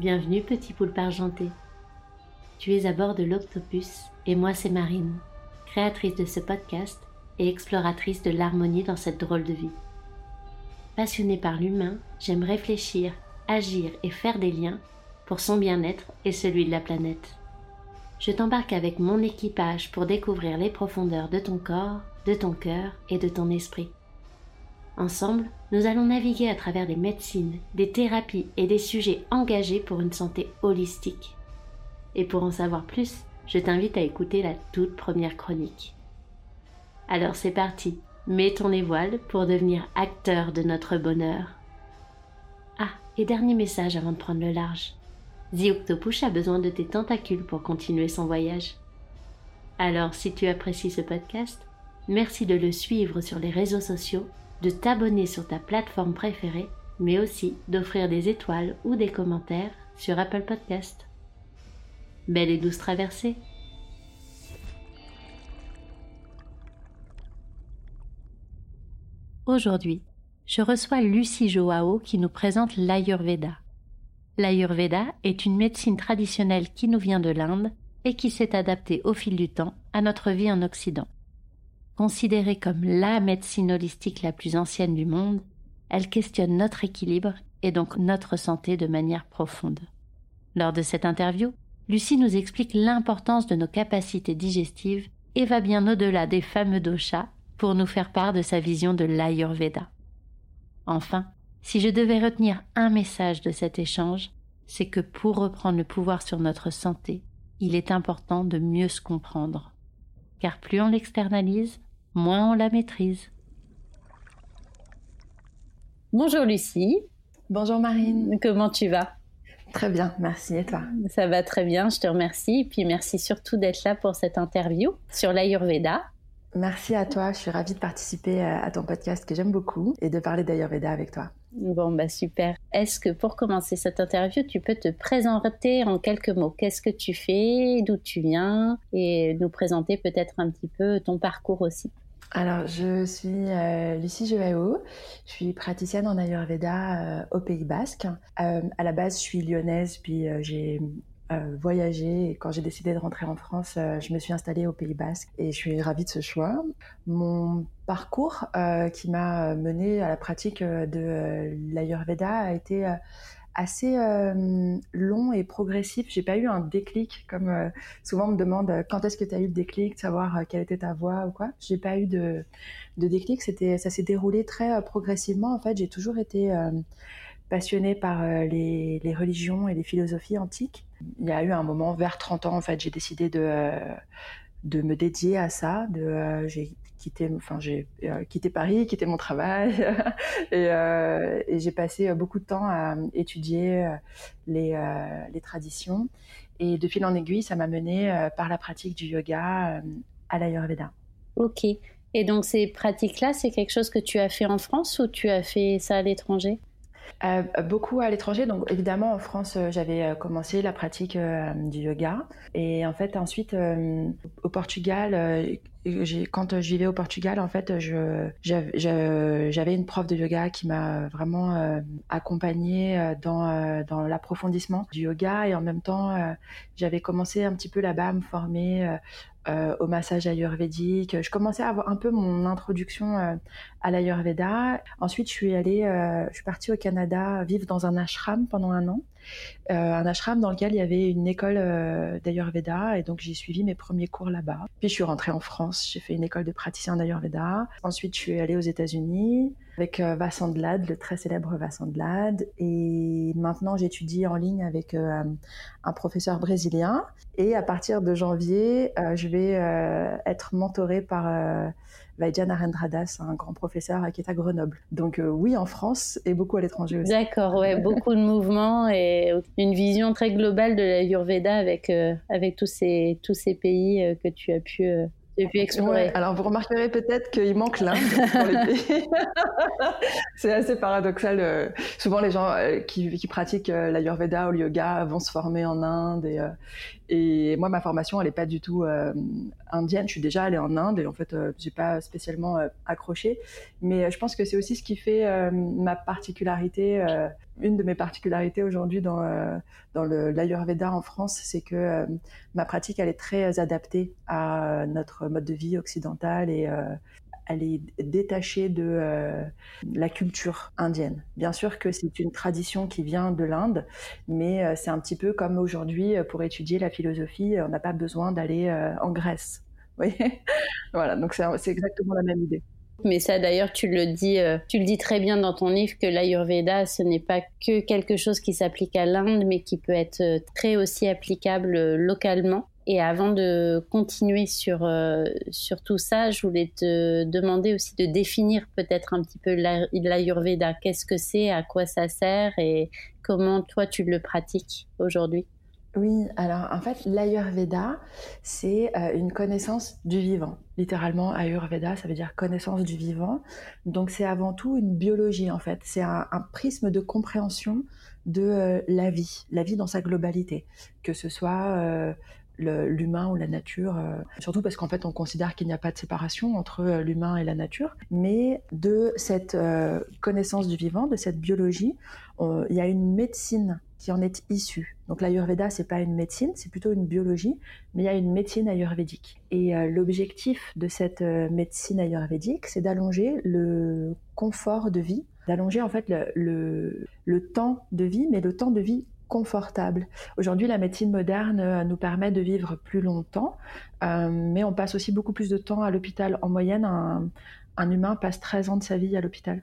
Bienvenue petit poulpe argenté. Tu es à bord de l'Octopus et moi c'est Marine, créatrice de ce podcast et exploratrice de l'harmonie dans cette drôle de vie. Passionnée par l'humain, j'aime réfléchir, agir et faire des liens pour son bien-être et celui de la planète. Je t'embarque avec mon équipage pour découvrir les profondeurs de ton corps, de ton cœur et de ton esprit. Ensemble, nous allons naviguer à travers des médecines, des thérapies et des sujets engagés pour une santé holistique. Et pour en savoir plus, je t'invite à écouter la toute première chronique. Alors c'est parti, mettons les voiles pour devenir acteur de notre bonheur. Ah, et dernier message avant de prendre le large. The Octopus a besoin de tes tentacules pour continuer son voyage. Alors si tu apprécies ce podcast, merci de le suivre sur les réseaux sociaux, de t'abonner sur ta plateforme préférée, mais aussi d'offrir des étoiles ou des commentaires sur Apple Podcast. Belle et douce traversée Aujourd'hui, je reçois Lucie Joao qui nous présente l'Ayurveda. L'Ayurveda est une médecine traditionnelle qui nous vient de l'Inde et qui s'est adaptée au fil du temps à notre vie en Occident. Considérée comme la médecine holistique la plus ancienne du monde, elle questionne notre équilibre et donc notre santé de manière profonde. Lors de cette interview, Lucie nous explique l'importance de nos capacités digestives et va bien au-delà des fameux doshas pour nous faire part de sa vision de l'Ayurveda. Enfin, si je devais retenir un message de cet échange, c'est que pour reprendre le pouvoir sur notre santé, il est important de mieux se comprendre. Car plus on l'externalise, moins on la maîtrise. Bonjour Lucie. Bonjour Marine. Comment tu vas? Très bien, merci. Et toi? Ça va très bien, je te remercie. Et puis merci surtout d'être là pour cette interview sur l'Ayurveda. Merci à toi, je suis ravie de participer euh, à ton podcast que j'aime beaucoup et de parler d'Ayurveda avec toi. Bon, bah super. Est-ce que pour commencer cette interview, tu peux te présenter en quelques mots? Qu'est-ce que tu fais? D'où tu viens? Et nous présenter peut-être un petit peu ton parcours aussi. Alors, je suis euh, Lucie Joao, je suis praticienne en Ayurveda euh, au Pays Basque. à la base, je suis lyonnaise, puis j'ai euh, voyager. Et quand j'ai décidé de rentrer en France, euh, je me suis installée au Pays Basque et je suis ravie de ce choix. Mon parcours euh, qui m'a menée à la pratique de l'Ayurveda a été assez long et progressif. J'ai pas eu un déclic comme souvent on me demande quand est-ce que tu as eu le déclic, de savoir quelle était ta voix ou quoi. J'ai pas eu de, déclic. C'était, ça s'est déroulé très progressivement. En fait, j'ai toujours été passionnée par les, religions et les philosophies antiques. Il y a eu un moment, vers 30 ans, en fait, j'ai décidé de, euh, de me dédier à ça. De, euh, j'ai quitté, enfin, j'ai euh, quitté Paris, quitté mon travail, et, et j'ai passé beaucoup de temps à étudier les, les traditions. Et de fil en aiguille, ça m'a mené par la pratique du yoga à l'Ayurveda. Ok. Et donc ces pratiques-là, c'est quelque chose que tu as fait en France ou tu as fait ça à l'étranger? Euh, beaucoup à l'étranger. Donc évidemment en France, euh, j'avais euh, commencé la pratique du yoga et en fait ensuite au Portugal, quand je vivais au Portugal, en fait, j'avais une prof de yoga qui m'a vraiment accompagnée dans, dans l'approfondissement du yoga et en même temps, j'avais commencé un petit peu là-bas à me former euh, au massage ayurvédique. Je commençais à avoir un peu mon introduction euh, à l'ayurveda. Ensuite, je suis allée, euh, je suis partie au Canada vivre dans un ashram pendant un an. Un ashram dans lequel il y avait une école d'ayurveda et donc j'ai suivi mes premiers cours là-bas. Puis je suis rentrée en France, j'ai fait une école de praticien d'ayurveda. Ensuite, je suis allée aux États-Unis avec Vassandlad, le très célèbre Vassandlad. Et maintenant, j'étudie en ligne avec un professeur brésilien. Et à partir de janvier, je vais euh, être mentorée par euh, Vaidjan Arendradas, un grand professeur qui est à Grenoble. Donc euh, oui, en France et beaucoup à l'étranger aussi. D'accord, ouais, beaucoup de mouvements et une vision très globale de la Yurveda avec, avec tous, ces, tous ces pays que tu as pu alors vous remarquerez peut-être qu'il manque l'Inde c'est assez paradoxal. Euh, souvent les gens euh, qui, pratiquent euh, l'ayurveda ou le yoga vont se former en Inde et, moi ma formation elle n'est pas du tout indienne. Je suis déjà allée en Inde et en fait j'ai pas spécialement accroché. Mais je pense que c'est aussi ce qui fait ma particularité Une de mes particularités aujourd'hui dans, dans l'Ayurveda en France, c'est que ma pratique, elle est très adaptée à notre mode de vie occidental et elle est détachée de euh, la culture indienne. Bien sûr que c'est une tradition qui vient de l'Inde, mais euh, c'est un petit peu comme aujourd'hui, euh, pour étudier la philosophie, on n'a pas besoin d'aller en Grèce. Oui, voilà, donc c'est exactement la même idée. Mais ça, d'ailleurs, tu le dis, tu le dis très bien dans ton livre que l'Ayurveda, ce n'est pas que quelque chose qui s'applique à l'Inde, mais qui peut être très aussi applicable localement. Et avant de continuer sur, euh, sur tout ça, je voulais te demander aussi de définir peut-être un petit peu l'Ayurveda. Qu'est-ce que c'est, à quoi ça sert? Et comment toi tu le pratiques aujourd'hui? Oui, alors en fait, l'Ayurveda, c'est euh, une connaissance du vivant. Littéralement, Ayurveda, ça veut dire connaissance du vivant. Donc c'est avant tout une biologie en fait. C'est un, prisme de compréhension de euh, la vie, la vie dans sa globalité, que ce soit l'humain ou la nature, euh, surtout parce qu'en fait on considère qu'il n'y a pas de séparation entre euh, l'humain et la nature, mais de cette euh, connaissance du vivant, de cette biologie, il y a une médecine qui en est issue. Donc l'ayurveda, c'est pas une médecine, c'est plutôt une biologie, mais il y a une médecine ayurvédique. Et l'objectif de cette médecine ayurvédique, c'est d'allonger le confort de vie, d'allonger en fait le, le temps de vie, mais le temps de vie confortable. Aujourd'hui, la médecine moderne euh, nous permet de vivre plus longtemps, euh, mais on passe aussi beaucoup plus de temps à l'hôpital. En moyenne, humain passe 13 ans de sa vie à l'hôpital.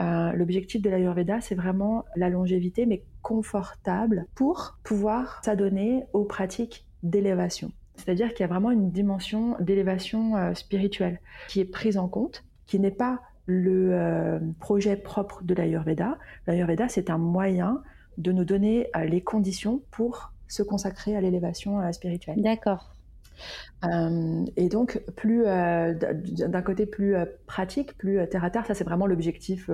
Euh, l'objectif de l'Ayurveda, c'est vraiment la longévité, mais confortable, pour pouvoir s'adonner aux pratiques d'élévation. C'est-à-dire qu'il y a vraiment une dimension d'élévation spirituelle qui est prise en compte, qui n'est pas le projet propre de l'Ayurveda. L'Ayurveda, c'est un moyen de nous donner euh, les conditions pour se consacrer à l'élévation euh, spirituelle. D'accord. Euh, et donc, plus d'un côté plus pratique, plus terre à terre, ça c'est vraiment l'objectif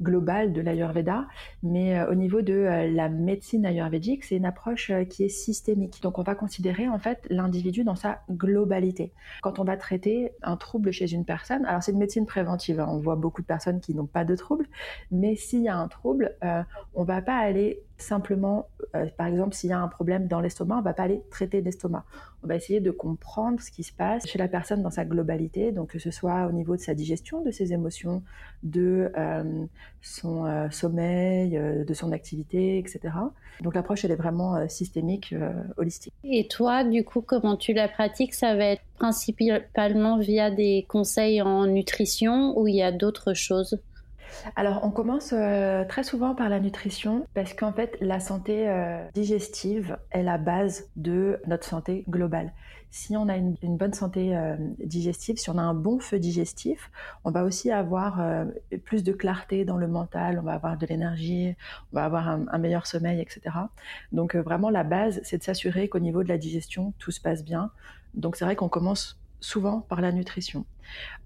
global de l'Ayurveda. Mais au niveau de la médecine ayurvédique, c'est une approche qui est systémique. Donc, on va considérer en fait l'individu dans sa globalité. Quand on va traiter un trouble chez une personne, alors c'est une médecine préventive. Hein. on voit beaucoup de personnes qui n'ont pas de trouble, mais s'il y a un trouble, on va pas aller simplement, par exemple, s'il y a un problème dans l'estomac, on va pas aller traiter l'estomac. On va essayer de comprendre ce qui se passe chez la personne dans sa globalité, donc que ce soit au niveau de sa digestion, de ses émotions, de euh, son euh, sommeil, euh, de son activité, etc. Donc l'approche, elle est vraiment systémique, holistique. Et toi, du coup, comment tu la pratiques? Ça va être principalement via des conseils en nutrition ou il y a d'autres choses? Alors, on commence euh, très souvent par la nutrition parce qu'en fait, la santé euh, digestive est la base de notre santé globale. Si on a une, bonne santé euh, digestive, si on a un bon feu digestif, on va aussi avoir plus de clarté dans le mental, on va avoir de l'énergie, on va avoir un, un, meilleur sommeil, etc. Donc, vraiment, la base, c'est de s'assurer qu'au niveau de la digestion, tout se passe bien. Donc, c'est vrai qu'on commence souvent par la nutrition.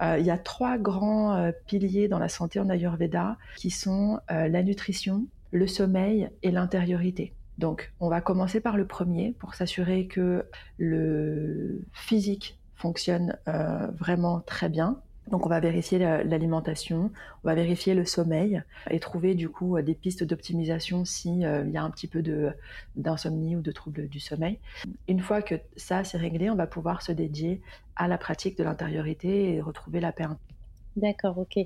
Euh, il y a trois grands euh, piliers dans la santé en Ayurveda qui sont euh, la nutrition, le sommeil et l'intériorité. Donc, on va commencer par le premier pour s'assurer que le physique fonctionne vraiment très bien. Donc on va vérifier l'alimentation, on va vérifier le sommeil et trouver du coup des pistes d'optimisation s'il euh, y a un petit peu d'insomnie ou de troubles du sommeil. Une fois que ça c'est réglé, on va pouvoir se dédier à la pratique de l'intériorité et retrouver la paix. D'accord, ok.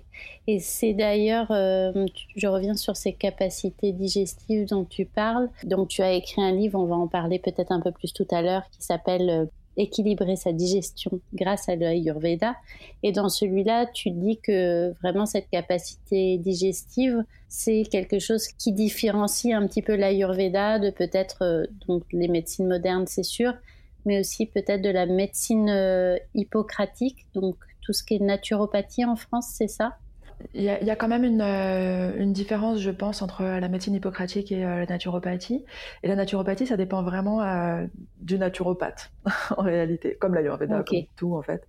Et c'est d'ailleurs, euh, je reviens sur ces capacités digestives dont tu parles. Donc tu as écrit un livre, on va en parler peut-être un peu plus tout à l'heure, qui s'appelle euh, équilibrer sa digestion grâce à l'Ayurveda. Et dans celui-là, tu dis que vraiment cette capacité digestive, c'est quelque chose qui différencie un petit peu l'Ayurveda de peut-être euh, donc les médecines modernes, c'est sûr, mais aussi peut-être de la médecine euh, hippocratique, donc tout ce qui est naturopathie en France, c'est ça? Il y, a, quand même euh, une, différence, je pense, entre la médecine hippocratique et euh, la naturopathie. Et la naturopathie, ça dépend vraiment euh, du naturopathe, en réalité, comme l'Ayurveda, comme tout, en fait.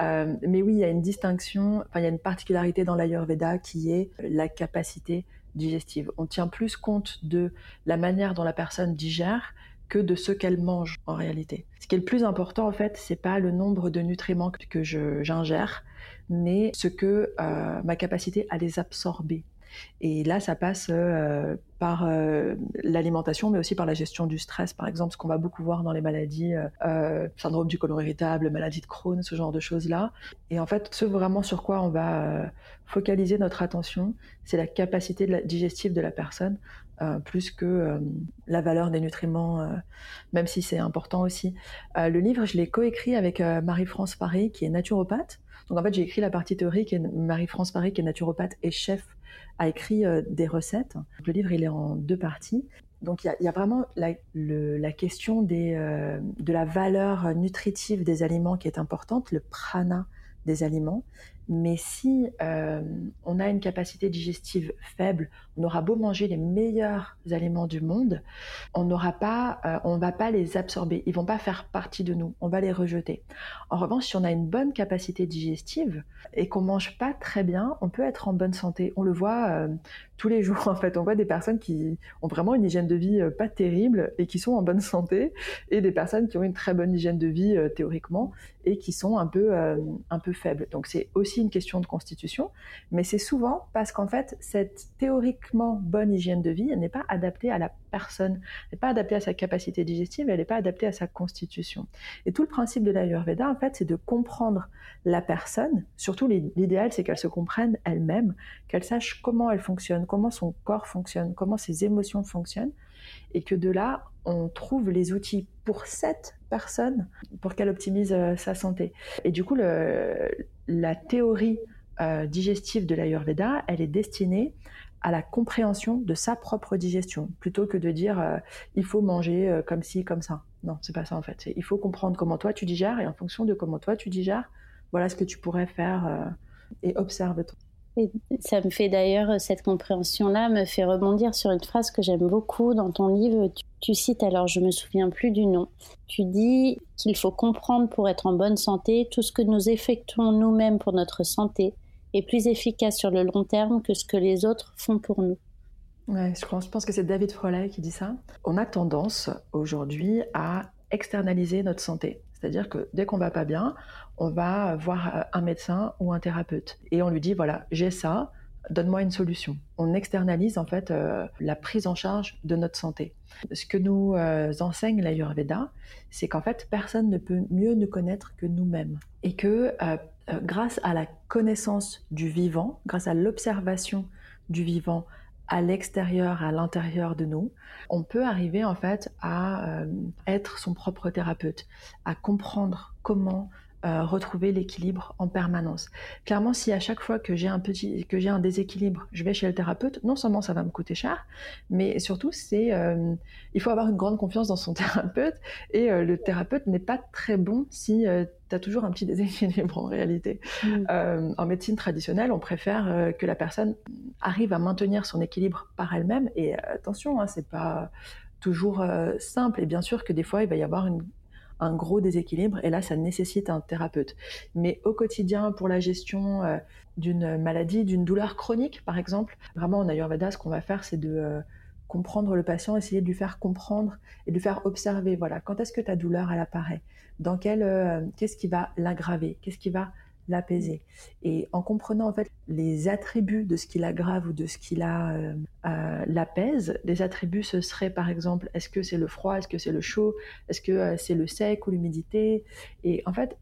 mais oui, il y a une distinction, enfin, il y a une particularité dans l'Ayurveda qui est la capacité digestive. On tient plus compte de la manière dont la personne digère que de ce qu'elle mange en réalité. Ce qui est le plus important en fait, c'est pas le nombre de nutriments que j'ingère, mais ce que euh, ma capacité à les absorber. Et là, ça passe euh, par euh, l'alimentation, mais aussi par la gestion du stress, par exemple, ce qu'on va beaucoup voir dans les maladies, euh, syndrome du côlon irritable, maladie de Crohn, ce genre de choses-là. Et en fait, ce vraiment sur quoi on va focaliser notre attention, c'est la capacité digestive de la personne, plus que la valeur des nutriments, même si c'est important aussi. le livre, je l'ai coécrit avec Marie-France Paris, qui est naturopathe. Donc en fait, j'ai écrit la partie théorique et Marie-France Paris, qui est naturopathe et chef, a écrit euh, des recettes. Le livre, il est en deux parties. Donc il y, a vraiment la, question euh, de la valeur nutritive des aliments qui est importante, le prana des aliments. Mais si euh, on a une capacité digestive faible, on aura beau manger les meilleurs aliments du monde, on n'aura pas, euh, on va pas les absorber. Ils vont pas faire partie de nous. On va les rejeter. En revanche, si on a une bonne capacité digestive et qu'on mange pas très bien, on peut être en bonne santé. On le voit euh, tous les jours. En fait, on voit des personnes qui ont vraiment une hygiène de vie pas terrible et qui sont en bonne santé, et des personnes qui ont une très bonne hygiène de vie théoriquement et qui sont un peu un peu faibles. Donc c'est aussi une question de constitution, mais c'est souvent parce qu'en fait, cette théoriquement bonne hygiène de vie, n'est pas adaptée à la personne, n'est pas adaptée à sa capacité digestive, elle n'est pas adaptée à sa constitution. Et tout le principe de l'Ayurveda, en fait, c'est de comprendre la personne, surtout l'idéal, c'est qu'elle se comprenne elle-même, qu'elle sache comment elle fonctionne, comment son corps fonctionne, comment ses émotions fonctionnent, et que de là, on trouve les outils pour cette personne pour qu'elle optimise euh, sa santé. Et du coup, la théorie euh, digestive de l'Ayurveda, elle est destinée à la compréhension de sa propre digestion, plutôt que de dire euh, il faut manger comme ci, comme ça. Non, c'est pas ça en fait. Il faut comprendre comment toi tu digères et en fonction de comment toi tu digères, voilà ce que tu pourrais faire et observe-toi ça me fait d'ailleurs, euh, cette compréhension-là me fait rebondir sur une phrase que j'aime beaucoup dans ton livre. Tu, cites, alors je me souviens plus du nom, tu dis qu'il faut comprendre pour être en bonne santé tout ce que nous effectuons nous-mêmes pour notre santé est plus efficace sur le long terme que ce que les autres font pour nous. Je pense, que c'est David Frolet qui dit ça. On a tendance aujourd'hui à externaliser notre santé. C'est-à-dire que dès qu'on va pas bien, on va voir euh, un médecin ou un thérapeute et on lui dit voilà, j'ai ça, donne-moi une solution. On externalise en fait euh, la prise en charge de notre santé. Ce que nous euh, enseigne l'Ayurveda, c'est qu'en fait personne ne peut mieux nous connaître que nous-mêmes et que grâce à la connaissance du vivant, grâce à l'observation du vivant à l'extérieur, à l'intérieur de nous, on peut arriver en fait à être son propre thérapeute, à comprendre comment euh, retrouver l'équilibre en permanence. Clairement, si à chaque fois que j'ai un petit, que j'ai un déséquilibre, je vais chez le thérapeute, non seulement ça va me coûter cher, mais surtout c'est, euh, il faut avoir une grande confiance dans son thérapeute et euh, le thérapeute n'est pas très bon si tu as toujours un petit déséquilibre en réalité. Mm. en médecine traditionnelle, on préfère que la personne arrive à maintenir son équilibre par elle-même et attention, hein, c'est pas toujours simple et bien sûr que des fois il va y avoir une un gros déséquilibre et là ça nécessite un thérapeute. Mais au quotidien pour la gestion euh, d'une maladie, d'une douleur chronique par exemple, vraiment en Ayurveda ce qu'on va faire c'est de euh, comprendre le patient, essayer de lui faire comprendre et de lui faire observer voilà quand est-ce que ta douleur elle apparaît, dans quel euh, qu'est-ce qui va l'aggraver, qu'est-ce qui va l'apaiser. Et en comprenant en fait les attributs de ce qui l'aggrave ou de ce qui euh, euh, l'apaise, les attributs ce serait par exemple est-ce que c'est le froid, est-ce que c'est le chaud, est-ce que euh, c'est le sec ou l'humidité? Et en fait,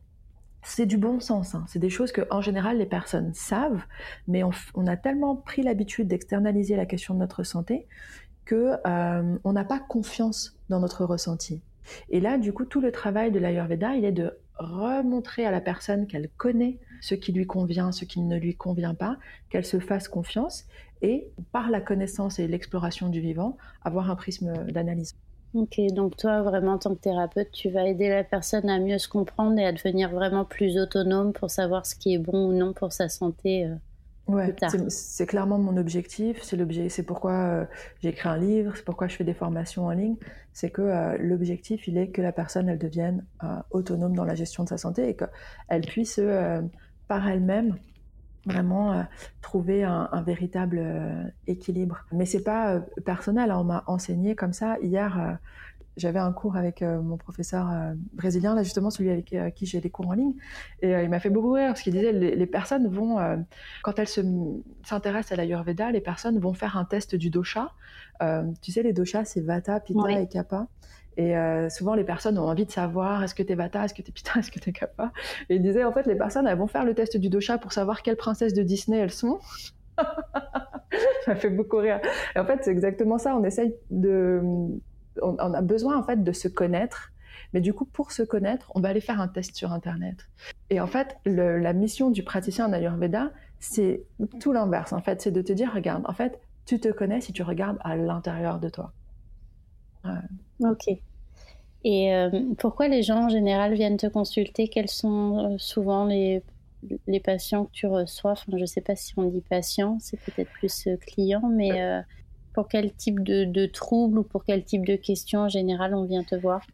c'est du bon sens. Hein. C'est des choses que, en général, les personnes savent, mais on, a tellement pris l'habitude d'externaliser la question de notre santé que on n'a pas confiance dans notre ressenti. Et là, du coup, tout le travail de l'Ayurveda, il est de remontrer à la personne qu'elle connaît ce qui lui convient, ce qui ne lui convient pas, qu'elle se fasse confiance et par la connaissance et l'exploration du vivant, avoir un prisme d'analyse. Ok, donc toi, vraiment, en tant que thérapeute, tu vas aider la personne à mieux se comprendre et à devenir vraiment plus autonome pour savoir ce qui est bon ou non pour sa santé. Euh, Ouais, c'est clairement mon objectif. C'est l'objet, c'est pourquoi euh, j'ai écrit un livre, c'est pourquoi je fais des formations en ligne. C'est que euh, l'objectif, il est que la personne, elle devienne euh, autonome dans la gestion de sa santé et qu'elle puisse par elle-même vraiment trouver un, un véritable équilibre. Mais c'est pas personnel. Hein. on m'a enseigné comme ça hier j'avais un cours avec mon professeur brésilien, là justement celui avec qui j'ai des cours en ligne, et il m'a fait beaucoup rire parce qu'il disait les, les personnes vont, quand elles s'intéressent à l'Ayurveda, les personnes vont faire un test du dosha. tu sais, les doshas, c'est Vata, Pitta et Kapha. Et souvent, les personnes ont envie de savoir est-ce que t'es Vata, est-ce que t'es Pitta, est-ce que t'es Kappa? Et il disait en fait, les personnes elles vont faire le test du dosha pour savoir quelle princesse de Disney elles sont. ça fait beaucoup rire. Et en fait, c'est exactement ça. On essaye de, on, a besoin en fait de se connaître. Mais du coup, pour se connaître, on va aller faire un test sur Internet. Et en fait, la mission du praticien en Ayurveda, c'est tout l'inverse. En fait, c'est de te dire, regarde, en fait, tu te connais si tu regardes à l'intérieur de toi. Ok. Et euh, pourquoi les gens en général viennent te consulter? Quels sont euh, souvent les les patients que tu reçois, je ne sais pas si on dit patient, c'est peut-être plus euh, client, mais pour quel type de, de troubles ou pour quel type de questions en général on vient te voir?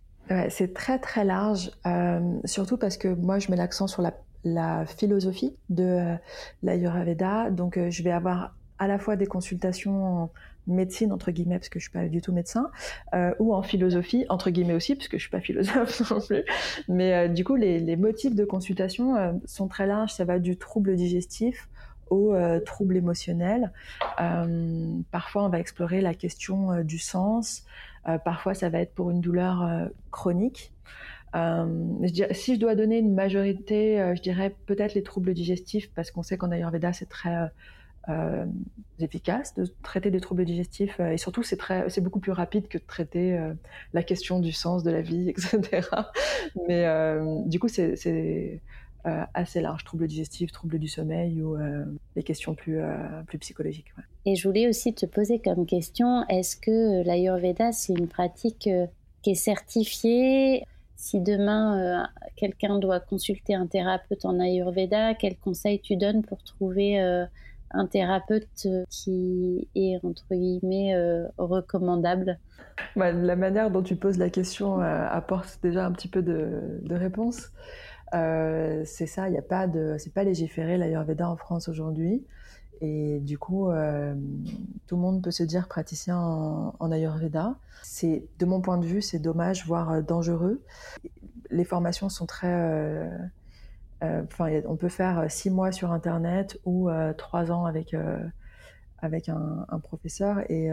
C'est très très large, euh, surtout parce que moi je mets l'accent sur la, philosophie de l'Ayurveda, donc je vais avoir à la fois des consultations médecine entre guillemets parce que je suis pas du tout médecin euh, ou en philosophie entre guillemets aussi parce que je suis pas philosophe non plus. Mais euh, du coup les, motifs de consultation euh, sont très larges. Ça va du trouble digestif euh, trouble émotionnel euh, parfois on va explorer la question du sens. Parfois ça va être pour une douleur chronique. Si je dois donner une majorité, je dirais peut-être les troubles digestifs, parce qu'on sait qu'en Ayurveda, c'est très euh, efficace de traiter des troubles digestifs euh, et surtout c'est c'est beaucoup plus rapide que de traiter euh, la question du sens de la vie etc mais du coup c'est assez large troubles digestifs troubles du sommeil ou des questions plus plus psychologiques et je voulais aussi te poser comme question est-ce que l'ayurveda c'est une pratique qui est certifiée? Si demain quelqu'un doit consulter un thérapeute en ayurveda quels conseils tu donnes pour trouver un thérapeute euh, qui est entre guillemets euh, recommandable? Bah, La manière dont tu poses la question euh, apporte déjà un petit peu de, de réponse. C'est ça, il n'y a pas de, c'est pas légiféré l'Ayurveda en France aujourd'hui. Et du coup, tout le monde peut se dire praticien en, Ayurveda. C'est, de mon point de vue, c'est dommage, voire dangereux. Les formations sont très euh, enfin, on peut faire euh, six mois sur Internet ou euh, trois ans avec avec un, professeur et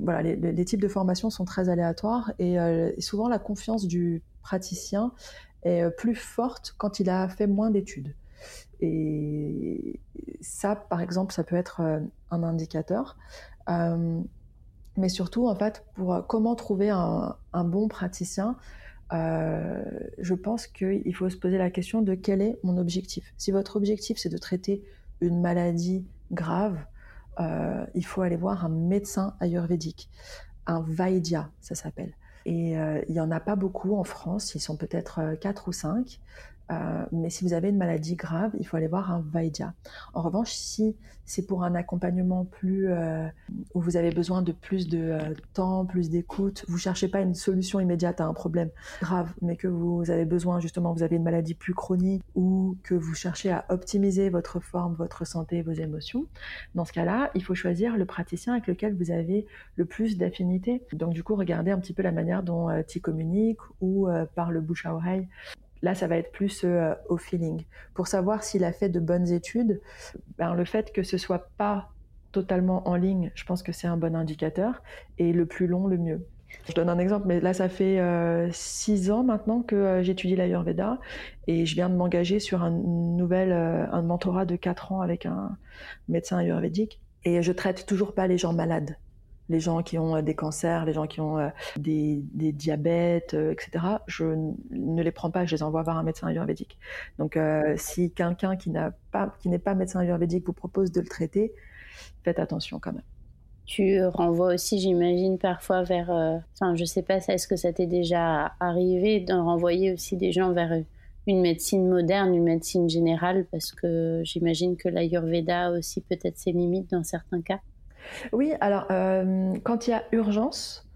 voilà, les, types de formations sont très aléatoires et, souvent la confiance du praticien est plus forte quand il a fait moins d'études. Et ça, par exemple, ça peut être un indicateur. mais surtout, en fait, pour comment trouver un, bon praticien, euh, je pense qu'il faut se poser la question de quel est mon objectif. Si votre objectif c'est de traiter une maladie grave, euh, il faut aller voir un médecin ayurvédique, un Vaidya, ça s'appelle. Et euh, il n'y en a pas beaucoup en France, ils sont peut-être 4 ou 5. Euh, mais si vous avez une maladie grave, il faut aller voir un Vaidya. En revanche, si c'est pour un accompagnement plus euh, où vous avez besoin de plus de euh, temps, plus d'écoute, vous cherchez pas une solution immédiate à un problème grave, mais que vous avez besoin justement, vous avez une maladie plus chronique ou que vous cherchez à optimiser votre forme, votre santé, vos émotions. Dans ce cas-là, il faut choisir le praticien avec lequel vous avez le plus d'affinité. Donc du coup, regardez un petit peu la manière dont tu communiques ou par le bouche à oreille Là, ça va être plus euh, au feeling. Pour savoir s'il a fait de bonnes études, ben, le fait que ce soit pas totalement en ligne, je pense que c'est un bon indicateur. Et le plus long, le mieux. Je donne un exemple, mais là, ça fait euh, six ans maintenant que euh, j'étudie l'Ayurveda et je viens de m'engager sur un nouvel un mentorat de quatre ans avec un médecin ayurvédique. Et je traite toujours pas les gens malades les gens qui ont euh, des cancers, les gens qui ont euh, des, diabètes, euh, etc. Je ne les prends pas, je les envoie voir un médecin ayurvédique. Donc, si quelqu'un qui pas, n'est pas médecin ayurvédique vous propose de le traiter, faites attention quand même. Tu renvoies aussi, j'imagine, parfois vers. enfin, je sais pas, est-ce que ça t'est déjà arrivé de renvoyer aussi des gens vers une médecine moderne, une médecine générale, parce que j'imagine que l'ayurveda aussi peut-être ses limites dans certains cas. Oui, alors euh, quand il y a urgence,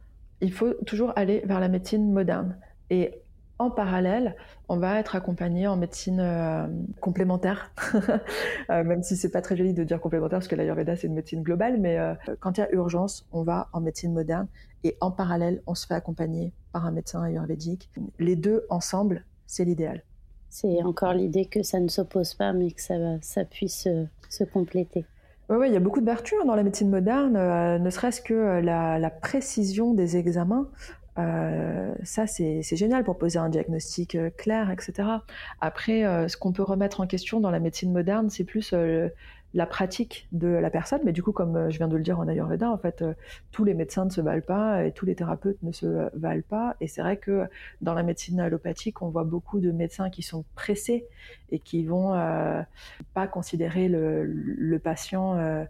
il faut toujours aller vers la médecine moderne. Et en parallèle, on va être accompagné en médecine euh, complémentaire, euh, même si c'est pas très joli de dire complémentaire parce que l'Ayurveda c'est une médecine globale, mais quand il y a urgence, on va en médecine moderne et en parallèle, on se fait accompagner par un médecin ayurvédique. Les deux ensemble, c'est l'idéal. C'est encore l'idée que ça ne s'oppose pas, mais que ça puisse se compléter. Oui, il y a beaucoup de vertus dans la médecine moderne, ne serait-ce que la, la, précision des examens. Euh, ça, c'est génial pour poser un diagnostic euh, clair, etc. Après, euh, ce qu'on peut remettre en question dans la médecine moderne, c'est plus la pratique de la personne. Mais du coup, comme je viens de le dire en Ayurveda, en fait, tous les médecins ne se valent pas et tous les thérapeutes ne se valent pas. Et c'est vrai que dans la médecine allopathique, on voit beaucoup de médecins qui sont pressés et qui vont pas considérer le, patient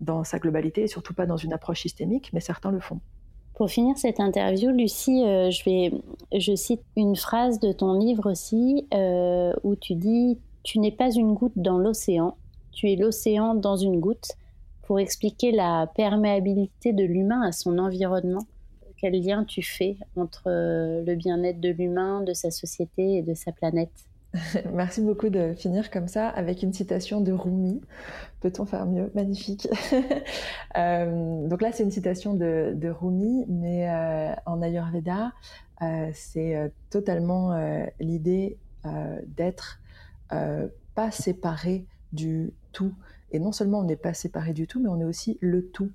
dans sa globalité et surtout pas dans une approche systémique, mais certains le font. Pour finir cette interview, Lucie, euh, je, vais, je cite une phrase de ton livre aussi, euh, où tu dis Tu n'es pas une goutte dans l'océan, tu es l'océan dans une goutte, pour expliquer la perméabilité de l'humain à son environnement. Quel lien tu fais entre euh, le bien-être de l'humain, de sa société et de sa planète? Merci beaucoup de finir comme ça avec une citation de Rumi. Peut-on faire mieux? Magnifique. Euh, donc là, c'est une citation de, Rumi, mais euh, en Ayurveda, c'est totalement l'idée d'être pas séparé du tout. Et non seulement on n'est pas séparé du tout, mais on est aussi le tout.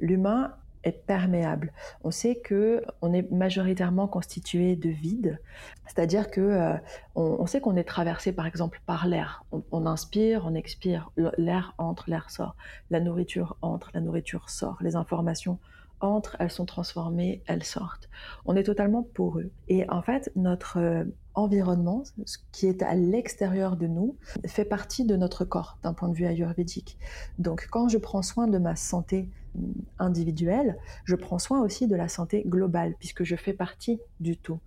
L'humain est perméable. On sait que on est majoritairement constitué de vide, c'est-à-dire que euh, on, sait qu'on est traversé par exemple par l'air. On, inspire, on expire, l'air entre, l'air sort, la nourriture entre, la nourriture sort, les informations entrent, elles sont transformées, elles sortent. On est totalement poreux. Et en fait, notre euh, environnement, ce qui est à l'extérieur de nous, fait partie de notre corps d'un point de vue ayurvédique. Donc quand je prends soin de ma santé individuelle, je prends soin aussi de la santé globale, puisque je fais partie du tout.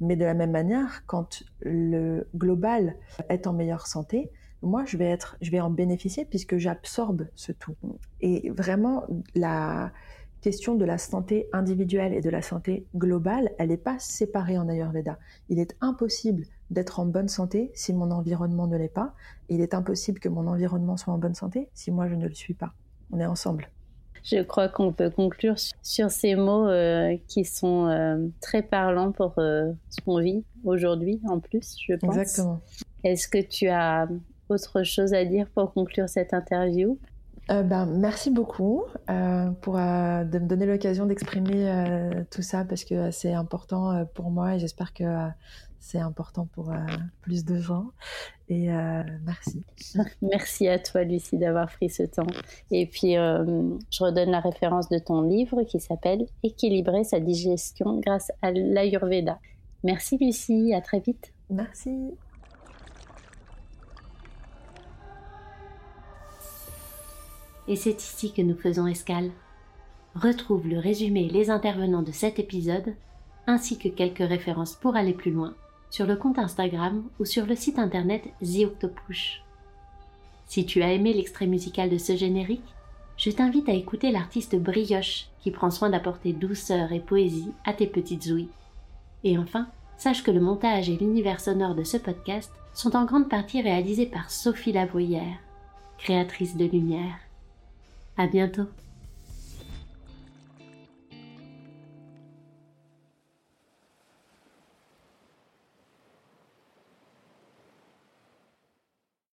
Mais de la même manière, quand le global est en meilleure santé, moi, je vais, être, je vais en bénéficier puisque j'absorbe ce tout. Et vraiment, la question de la santé individuelle et de la santé globale, elle n'est pas séparée en Ayurveda. Il est impossible d'être en bonne santé si mon environnement ne l'est pas. il est impossible que mon environnement soit en bonne santé si moi je ne le suis pas. On est ensemble. Je crois qu'on peut conclure sur ces mots euh, qui sont euh, très parlants pour euh, ce qu'on vit aujourd'hui en plus, je pense. Exactement. Est-ce que tu as autre chose à dire pour conclure cette interview? Ben, merci beaucoup pour de me donner l'occasion d'exprimer tout ça parce que c'est important pour moi et j'espère que c'est important pour euh, plus de gens. Et euh, merci. Merci à toi, Lucie, d'avoir pris ce temps. Et puis, euh, je redonne la référence de ton livre qui s'appelle Équilibrer sa digestion grâce à l'Ayurveda. Merci, Lucie. À très vite. Merci. Et c'est ici que nous faisons escale. Retrouve le résumé et les intervenants de cet épisode, ainsi que quelques références pour aller plus loin sur le compte Instagram ou sur le site internet The. Si tu as aimé l'extrait musical de ce générique, je t'invite à écouter l'artiste Brioche qui prend soin d'apporter douceur et poésie à tes petites ouïes. Et enfin, sache que le montage et l'univers sonore de ce podcast sont en grande partie réalisés par Sophie Lavoyère, créatrice de lumière. À bientôt!